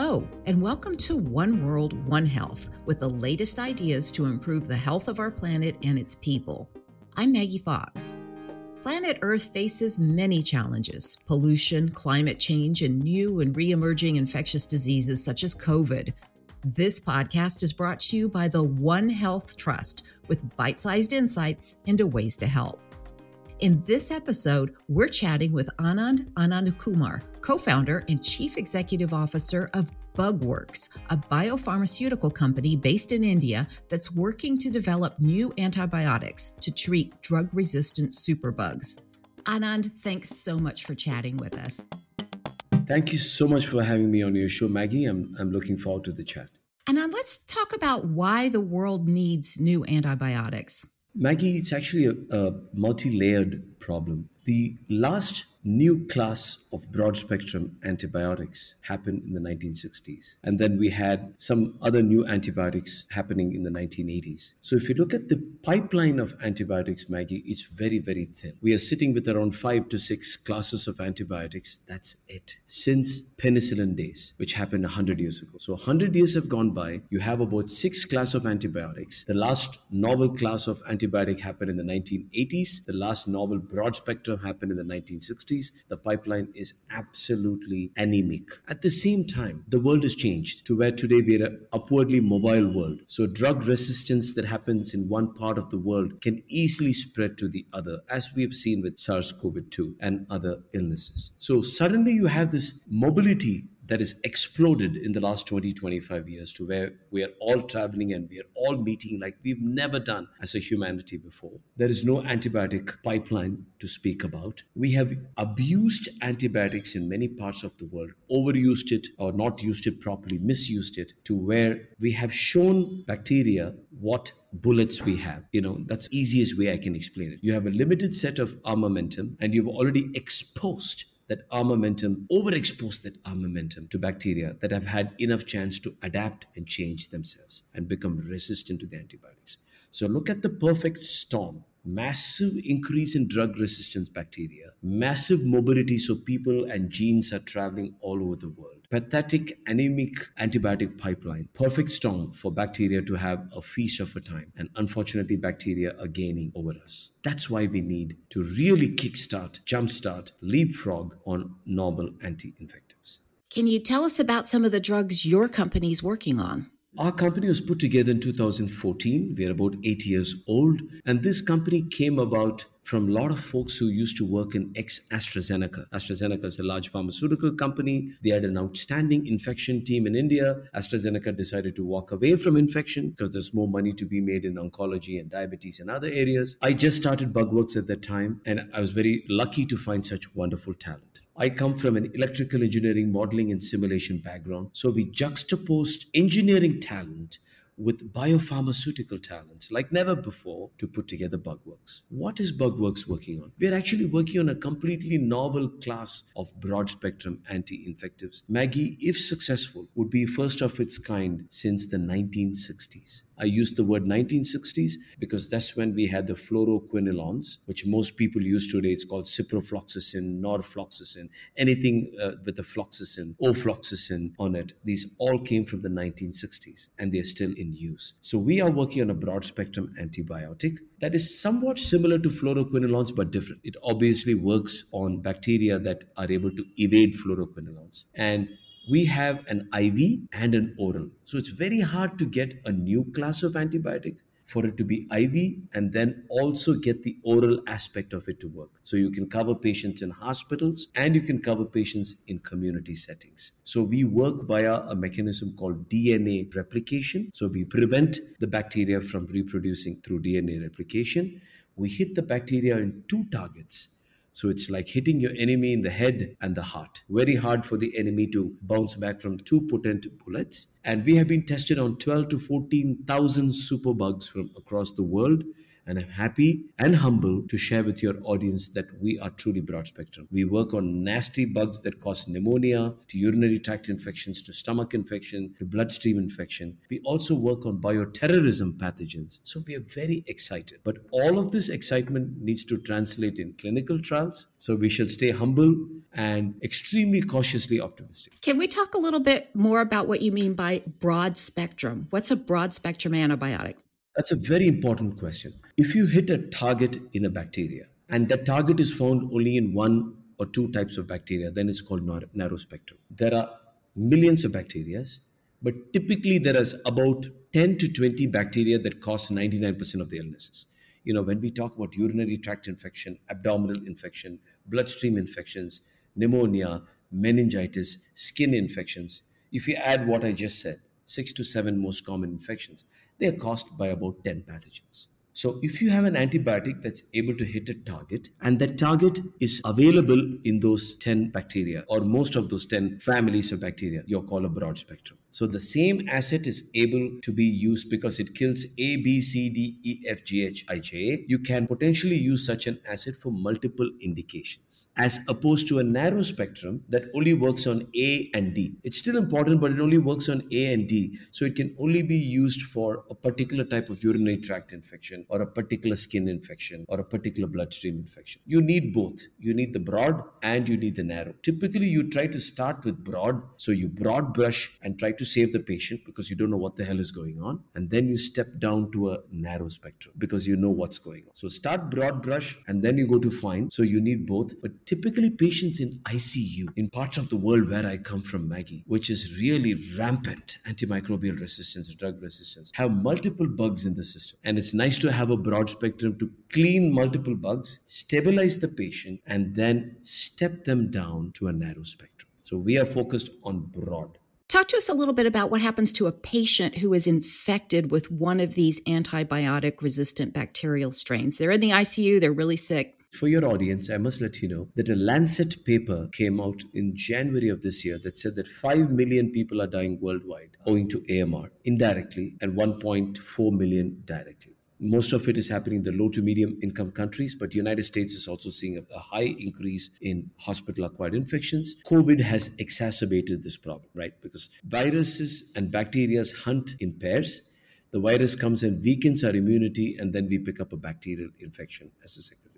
Hello, and welcome to One World, One Health with the latest ideas to improve the health of our planet and its people. I'm Maggie Fox. Planet Earth faces many challenges pollution, climate change, and new and re emerging infectious diseases such as COVID. This podcast is brought to you by the One Health Trust with bite sized insights into ways to help. In this episode, we're chatting with Anand Anandkumar, co founder and chief executive officer of Bugworks, a biopharmaceutical company based in India that's working to develop new antibiotics to treat drug resistant superbugs. Anand, thanks so much for chatting with us. Thank you so much for having me on your show, Maggie. I'm, I'm looking forward to the chat. Anand, let's talk about why the world needs new antibiotics. Maggie, it's actually a, a multi layered problem. The last new class of broad spectrum antibiotics happened in the 1960s. And then we had some other new antibiotics happening in the 1980s. So if you look at the pipeline of antibiotics, Maggie, it's very, very thin. We are sitting with around five to six classes of antibiotics. That's it. Since penicillin days, which happened 100 years ago. So 100 years have gone by. You have about six class of antibiotics. The last novel class of antibiotic happened in the 1980s. The last novel broad spectrum happened in the 1960s. 60s, the pipeline is absolutely anemic. At the same time, the world has changed to where today we're an upwardly mobile world. So drug resistance that happens in one part of the world can easily spread to the other, as we have seen with SARS-CoV-2 and other illnesses. So suddenly you have this mobility that has exploded in the last 20, 25 years to where we are all traveling and we are all meeting like we've never done as a humanity before. There is no antibiotic pipeline to speak about. We have abused antibiotics in many parts of the world, overused it or not used it properly, misused it to where we have shown bacteria what bullets we have. You know, that's easiest way I can explain it. You have a limited set of armamentum and you've already exposed that armamentum, overexpose that armamentum to bacteria that have had enough chance to adapt and change themselves and become resistant to the antibiotics. So look at the perfect storm. Massive increase in drug resistance bacteria, massive mobility, so people and genes are traveling all over the world pathetic anemic antibiotic pipeline, perfect storm for bacteria to have a feast of a time. And unfortunately, bacteria are gaining over us. That's why we need to really kickstart, jumpstart, leapfrog on novel anti infectives. Can you tell us about some of the drugs your company is working on? Our company was put together in 2014. We are about eight years old. And this company came about from a lot of folks who used to work in ex AstraZeneca. AstraZeneca is a large pharmaceutical company. They had an outstanding infection team in India. AstraZeneca decided to walk away from infection because there's more money to be made in oncology and diabetes and other areas. I just started Bugworks at that time, and I was very lucky to find such wonderful talent. I come from an electrical engineering modeling and simulation background. So we juxtaposed engineering talent with biopharmaceutical talent like never before to put together Bugworks. What is Bugworks working on? We're actually working on a completely novel class of broad spectrum anti infectives. Maggie, if successful, would be first of its kind since the 1960s. I use the word 1960s because that's when we had the fluoroquinolones, which most people use today. It's called ciprofloxacin, norfloxacin, anything uh, with the floxacin, ofloxacin on it. These all came from the 1960s and they're still in use. So we are working on a broad spectrum antibiotic that is somewhat similar to fluoroquinolones but different. It obviously works on bacteria that are able to evade fluoroquinolones. And we have an IV and an oral. So it's very hard to get a new class of antibiotic for it to be IV and then also get the oral aspect of it to work. So you can cover patients in hospitals and you can cover patients in community settings. So we work via a mechanism called DNA replication. So we prevent the bacteria from reproducing through DNA replication. We hit the bacteria in two targets so it's like hitting your enemy in the head and the heart. Very hard for the enemy to bounce back from two potent bullets. And we have been tested on 12 to 14,000 superbugs from across the world. And I'm happy and humble to share with your audience that we are truly broad spectrum. We work on nasty bugs that cause pneumonia, to urinary tract infections, to stomach infection, to bloodstream infection. We also work on bioterrorism pathogens. So we are very excited. But all of this excitement needs to translate in clinical trials. So we shall stay humble and extremely cautiously optimistic. Can we talk a little bit more about what you mean by broad spectrum? What's a broad spectrum antibiotic? That's a very important question. If you hit a target in a bacteria and that target is found only in one or two types of bacteria, then it's called narrow spectrum. There are millions of bacteria, but typically there is about 10 to 20 bacteria that cause 99% of the illnesses. You know, when we talk about urinary tract infection, abdominal infection, bloodstream infections, pneumonia, meningitis, skin infections, if you add what I just said, six to seven most common infections, they are caused by about 10 pathogens. So, if you have an antibiotic that's able to hit a target and that target is available in those 10 bacteria or most of those 10 families of bacteria, you're called a broad spectrum. So the same asset is able to be used because it kills A, B, C, D, E, F, G, H, I, J, A. You can potentially use such an asset for multiple indications, as opposed to a narrow spectrum that only works on A and D. It's still important, but it only works on A and D. So it can only be used for a particular type of urinary tract infection or a particular skin infection or a particular bloodstream infection. You need both. You need the broad and you need the narrow. Typically, you try to start with broad. So you broad brush and try to save the patient because you don't know what the hell is going on. And then you step down to a narrow spectrum because you know what's going on. So start broad brush and then you go to fine. So you need both. But typically, patients in ICU, in parts of the world where I come from, Maggie, which is really rampant antimicrobial resistance, drug resistance, have multiple bugs in the system. And it's nice to have a broad spectrum to clean multiple bugs, stabilize the patient, and then step them down to a narrow spectrum. So we are focused on broad. Talk to us a little bit about what happens to a patient who is infected with one of these antibiotic resistant bacterial strains. They're in the ICU, they're really sick. For your audience, I must let you know that a Lancet paper came out in January of this year that said that 5 million people are dying worldwide owing to AMR indirectly and 1.4 million directly most of it is happening in the low to medium income countries but united states is also seeing a, high increase in hospital acquired infections. Covid has exacerbated this problem right? Because viruses and bacteria hunt in pairs. The virus comes and weakens our immunity and then we pick up a bacterial infection as a second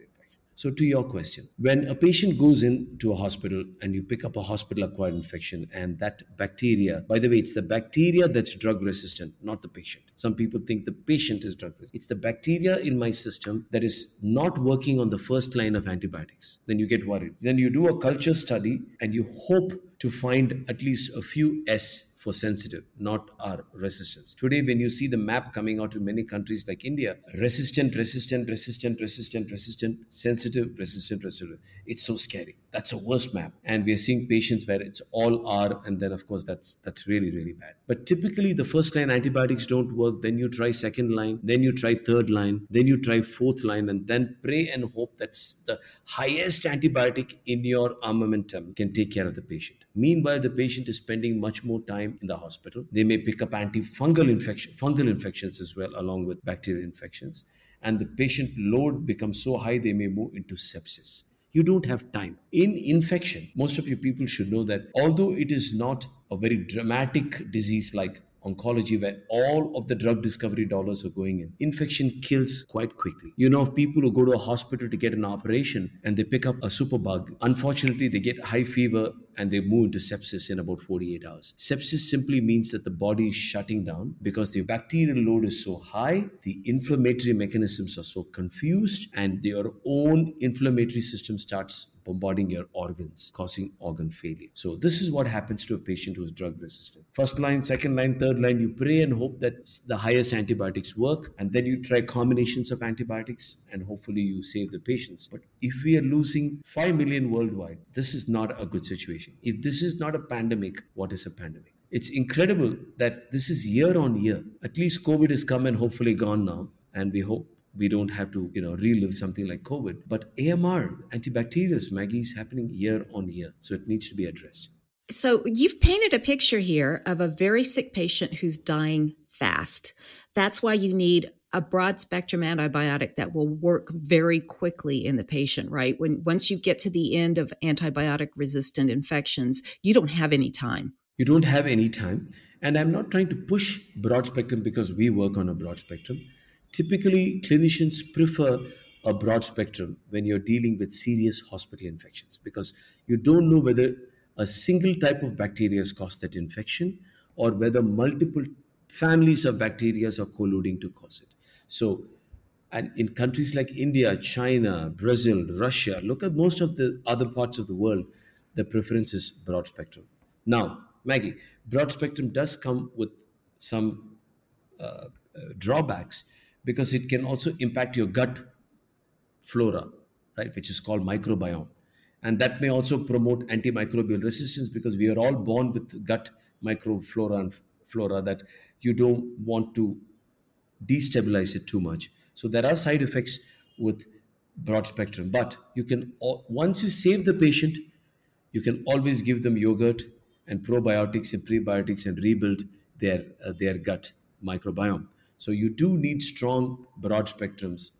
so, to your question, when a patient goes into a hospital and you pick up a hospital acquired infection, and that bacteria, by the way, it's the bacteria that's drug resistant, not the patient. Some people think the patient is drug resistant. It's the bacteria in my system that is not working on the first line of antibiotics. Then you get worried. Then you do a culture study and you hope to find at least a few S for sensitive, not our resistance. Today, when you see the map coming out in many countries like India, resistant, resistant, resistant, resistant, resistant, sensitive, resistant, resistant, it's so scary. That's a worst map. And we are seeing patients where it's all R, and then of course that's that's really, really bad. But typically the first line antibiotics don't work, then you try second line, then you try third line, then you try fourth line, and then pray and hope that the highest antibiotic in your armamentum can take care of the patient. Meanwhile, the patient is spending much more time in the hospital. They may pick up antifungal infection, fungal infections as well, along with bacterial infections. And the patient load becomes so high they may move into sepsis. You don't have time. In infection, most of you people should know that although it is not a very dramatic disease like oncology where all of the drug discovery dollars are going in. Infection kills quite quickly. You know, people who go to a hospital to get an operation and they pick up a superbug, unfortunately, they get high fever and they move into sepsis in about 48 hours. Sepsis simply means that the body is shutting down because the bacterial load is so high, the inflammatory mechanisms are so confused, and your own inflammatory system starts bombarding your organs, causing organ failure. So, this is what happens to a patient who is drug resistant. First line, second line, third line, you pray and hope that the highest antibiotics work, and then you try combinations of antibiotics, and hopefully you save the patients. But if we are losing 5 million worldwide, this is not a good situation. If this is not a pandemic, what is a pandemic? It's incredible that this is year on year. At least COVID has come and hopefully gone now, and we hope we don't have to you know relive something like covid but amr antibacterials maggie is happening year on year so it needs to be addressed so you've painted a picture here of a very sick patient who's dying fast that's why you need a broad spectrum antibiotic that will work very quickly in the patient, right? When once you get to the end of antibiotic resistant infections, you don't have any time. You don't have any time. And I'm not trying to push broad spectrum because we work on a broad spectrum. Typically, clinicians prefer a broad spectrum when you're dealing with serious hospital infections because you don't know whether a single type of bacteria has caused that infection or whether multiple families of bacteria are colluding to cause it. So, and in countries like India, China, Brazil, Russia, look at most of the other parts of the world, the preference is broad spectrum. Now, Maggie, broad spectrum does come with some uh, uh, drawbacks because it can also impact your gut flora, right, which is called microbiome. And that may also promote antimicrobial resistance because we are all born with gut microflora and flora that you don't want to destabilize it too much. So there are side effects with broad spectrum, but you can once you save the patient, you can always give them yogurt and probiotics and prebiotics and rebuild their uh, their gut microbiome. So you do need strong broad spectrums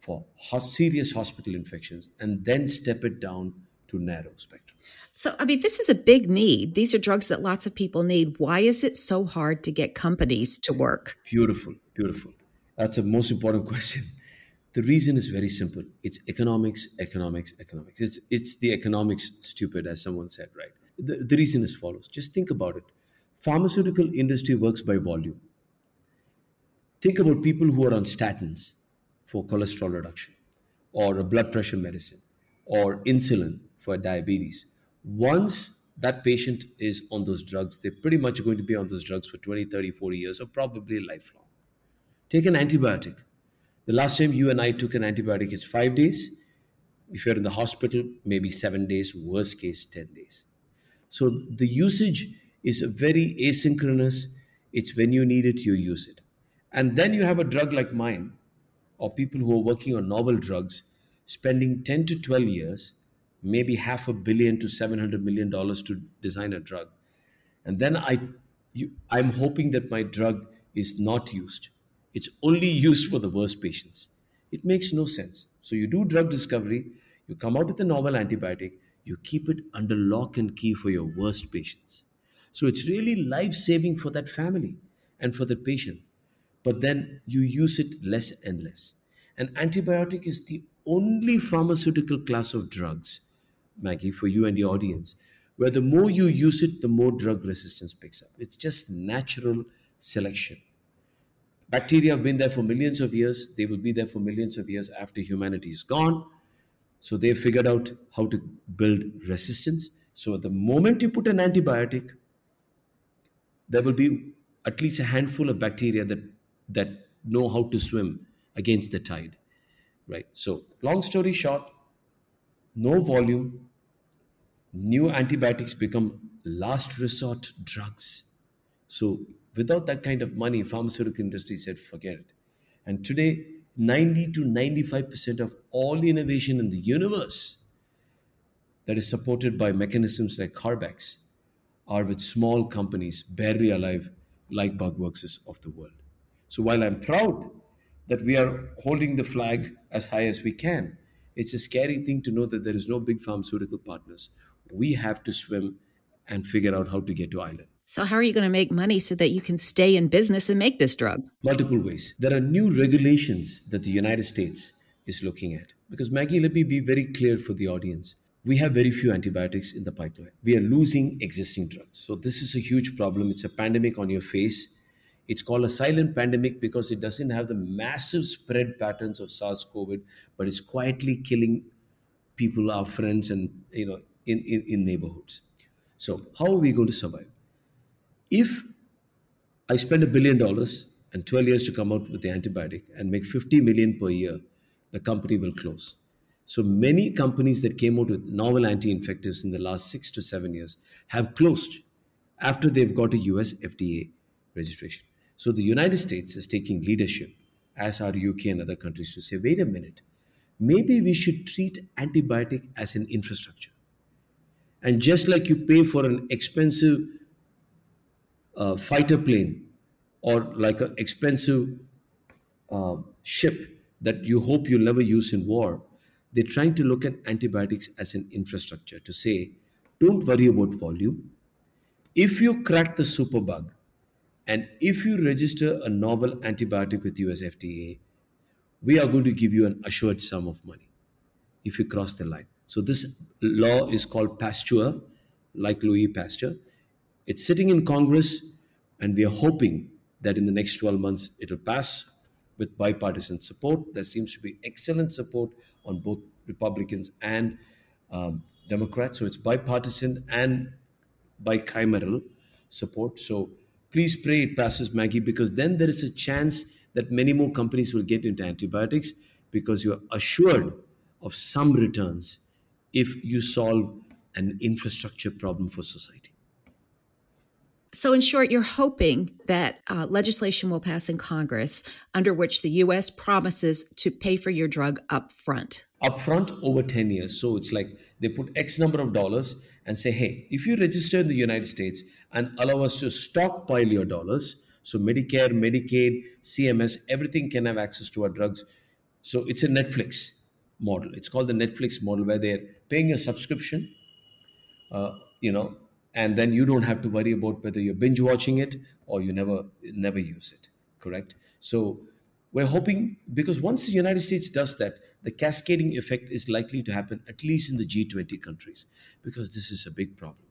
for serious hospital infections and then step it down to narrow spectrum. So, I mean, this is a big need. These are drugs that lots of people need. Why is it so hard to get companies to work? Beautiful, beautiful. That's the most important question. The reason is very simple. It's economics, economics, economics. It's it's the economics stupid, as someone said, right? The, the reason is follows. Just think about it. Pharmaceutical industry works by volume. Think about people who are on statins for cholesterol reduction, or a blood pressure medicine, or insulin for diabetes. Once that patient is on those drugs, they're pretty much going to be on those drugs for 20, 30, 40 years, or probably lifelong. Take an antibiotic. The last time you and I took an antibiotic is five days. If you're in the hospital, maybe seven days, worst case, 10 days. So the usage is very asynchronous. It's when you need it, you use it. And then you have a drug like mine, or people who are working on novel drugs, spending 10 to 12 years, maybe half a billion to 700 million dollars to design a drug. And then I, you, I'm hoping that my drug is not used. It's only used for the worst patients. It makes no sense. So you do drug discovery, you come out with a novel antibiotic, you keep it under lock and key for your worst patients. So it's really life saving for that family and for the patient. But then you use it less and less. An antibiotic is the only pharmaceutical class of drugs, Maggie, for you and your audience, where the more you use it, the more drug resistance picks up. It's just natural selection. Bacteria have been there for millions of years. They will be there for millions of years after humanity is gone. So they figured out how to build resistance. So the moment you put an antibiotic, there will be at least a handful of bacteria that that know how to swim against the tide. Right. So long story short, no volume, new antibiotics become last resort drugs. So without that kind of money, pharmaceutical industry said forget it. And today 90 to 95% of all innovation in the universe that is supported by mechanisms like CARB-X are with small companies barely alive like Bugworks of the world. So while I'm proud that we are holding the flag as high as we can, it's a scary thing to know that there is no big pharmaceutical partners. We have to swim and figure out how to get to island. So, how are you going to make money so that you can stay in business and make this drug? Multiple ways. There are new regulations that the United States is looking at. Because, Maggie, let me be very clear for the audience. We have very few antibiotics in the pipeline. We are losing existing drugs. So, this is a huge problem. It's a pandemic on your face. It's called a silent pandemic because it doesn't have the massive spread patterns of SARS CoV, but it's quietly killing people, our friends, and you know, in, in, in neighborhoods. So, how are we going to survive? If I spend a billion dollars and 12 years to come out with the antibiotic and make 50 million per year, the company will close. So many companies that came out with novel anti-infectives in the last six to seven years have closed after they've got a US FDA registration. So the United States is taking leadership, as are UK and other countries, to say, wait a minute, maybe we should treat antibiotic as an infrastructure. And just like you pay for an expensive a fighter plane or like an expensive uh, ship that you hope you'll never use in war, they're trying to look at antibiotics as an infrastructure to say, don't worry about volume. If you crack the superbug and if you register a novel antibiotic with US FDA, we are going to give you an assured sum of money if you cross the line. So this law is called Pasteur, like Louis Pasteur. It's sitting in Congress, and we are hoping that in the next 12 months it'll pass with bipartisan support. There seems to be excellent support on both Republicans and um, Democrats. So it's bipartisan and bicameral support. So please pray it passes, Maggie, because then there is a chance that many more companies will get into antibiotics because you're assured of some returns if you solve an infrastructure problem for society. So, in short, you're hoping that uh, legislation will pass in Congress under which the U.S. promises to pay for your drug up front. Up front over 10 years. So, it's like they put X number of dollars and say, hey, if you register in the United States and allow us to stockpile your dollars, so Medicare, Medicaid, CMS, everything can have access to our drugs. So, it's a Netflix model. It's called the Netflix model where they're paying a subscription. Uh, you know, and then you don't have to worry about whether you're binge watching it or you never never use it correct? So we're hoping because once the united states does that the cascading effect is likely to happen at least in the g20 countries because this is a big problem.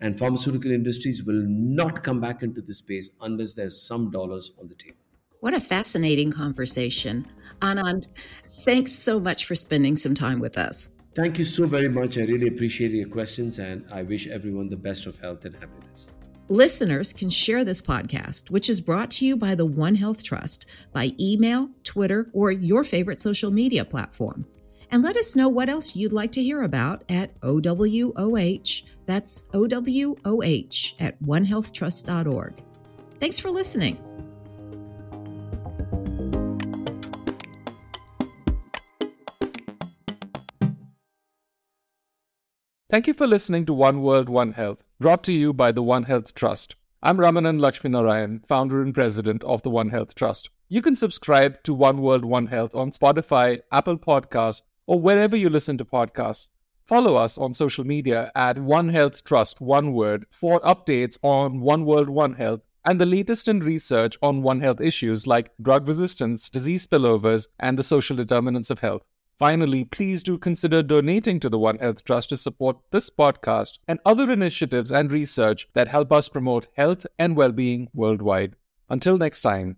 And pharmaceutical industries will not come back into the space unless there's some dollars on the table. What a fascinating conversation. Anand thanks so much for spending some time with us Thank you so very much. I really appreciate your questions and I wish everyone the best of health and happiness. Listeners can share this podcast, which is brought to you by the One Health Trust, by email, Twitter, or your favorite social media platform. And let us know what else you'd like to hear about at OWOH. That's OWOH at onehealthtrust.org. Thanks for listening. Thank you for listening to One World, One Health, brought to you by the One Health Trust. I'm Ramanan Laxminarayan, founder and president of the One Health Trust. You can subscribe to One World, One Health on Spotify, Apple Podcasts, or wherever you listen to podcasts. Follow us on social media at One Health Trust, one word, for updates on One World, One Health and the latest in research on One Health issues like drug resistance, disease spillovers, and the social determinants of health. Finally, please do consider donating to the One Health Trust to support this podcast and other initiatives and research that help us promote health and well being worldwide. Until next time.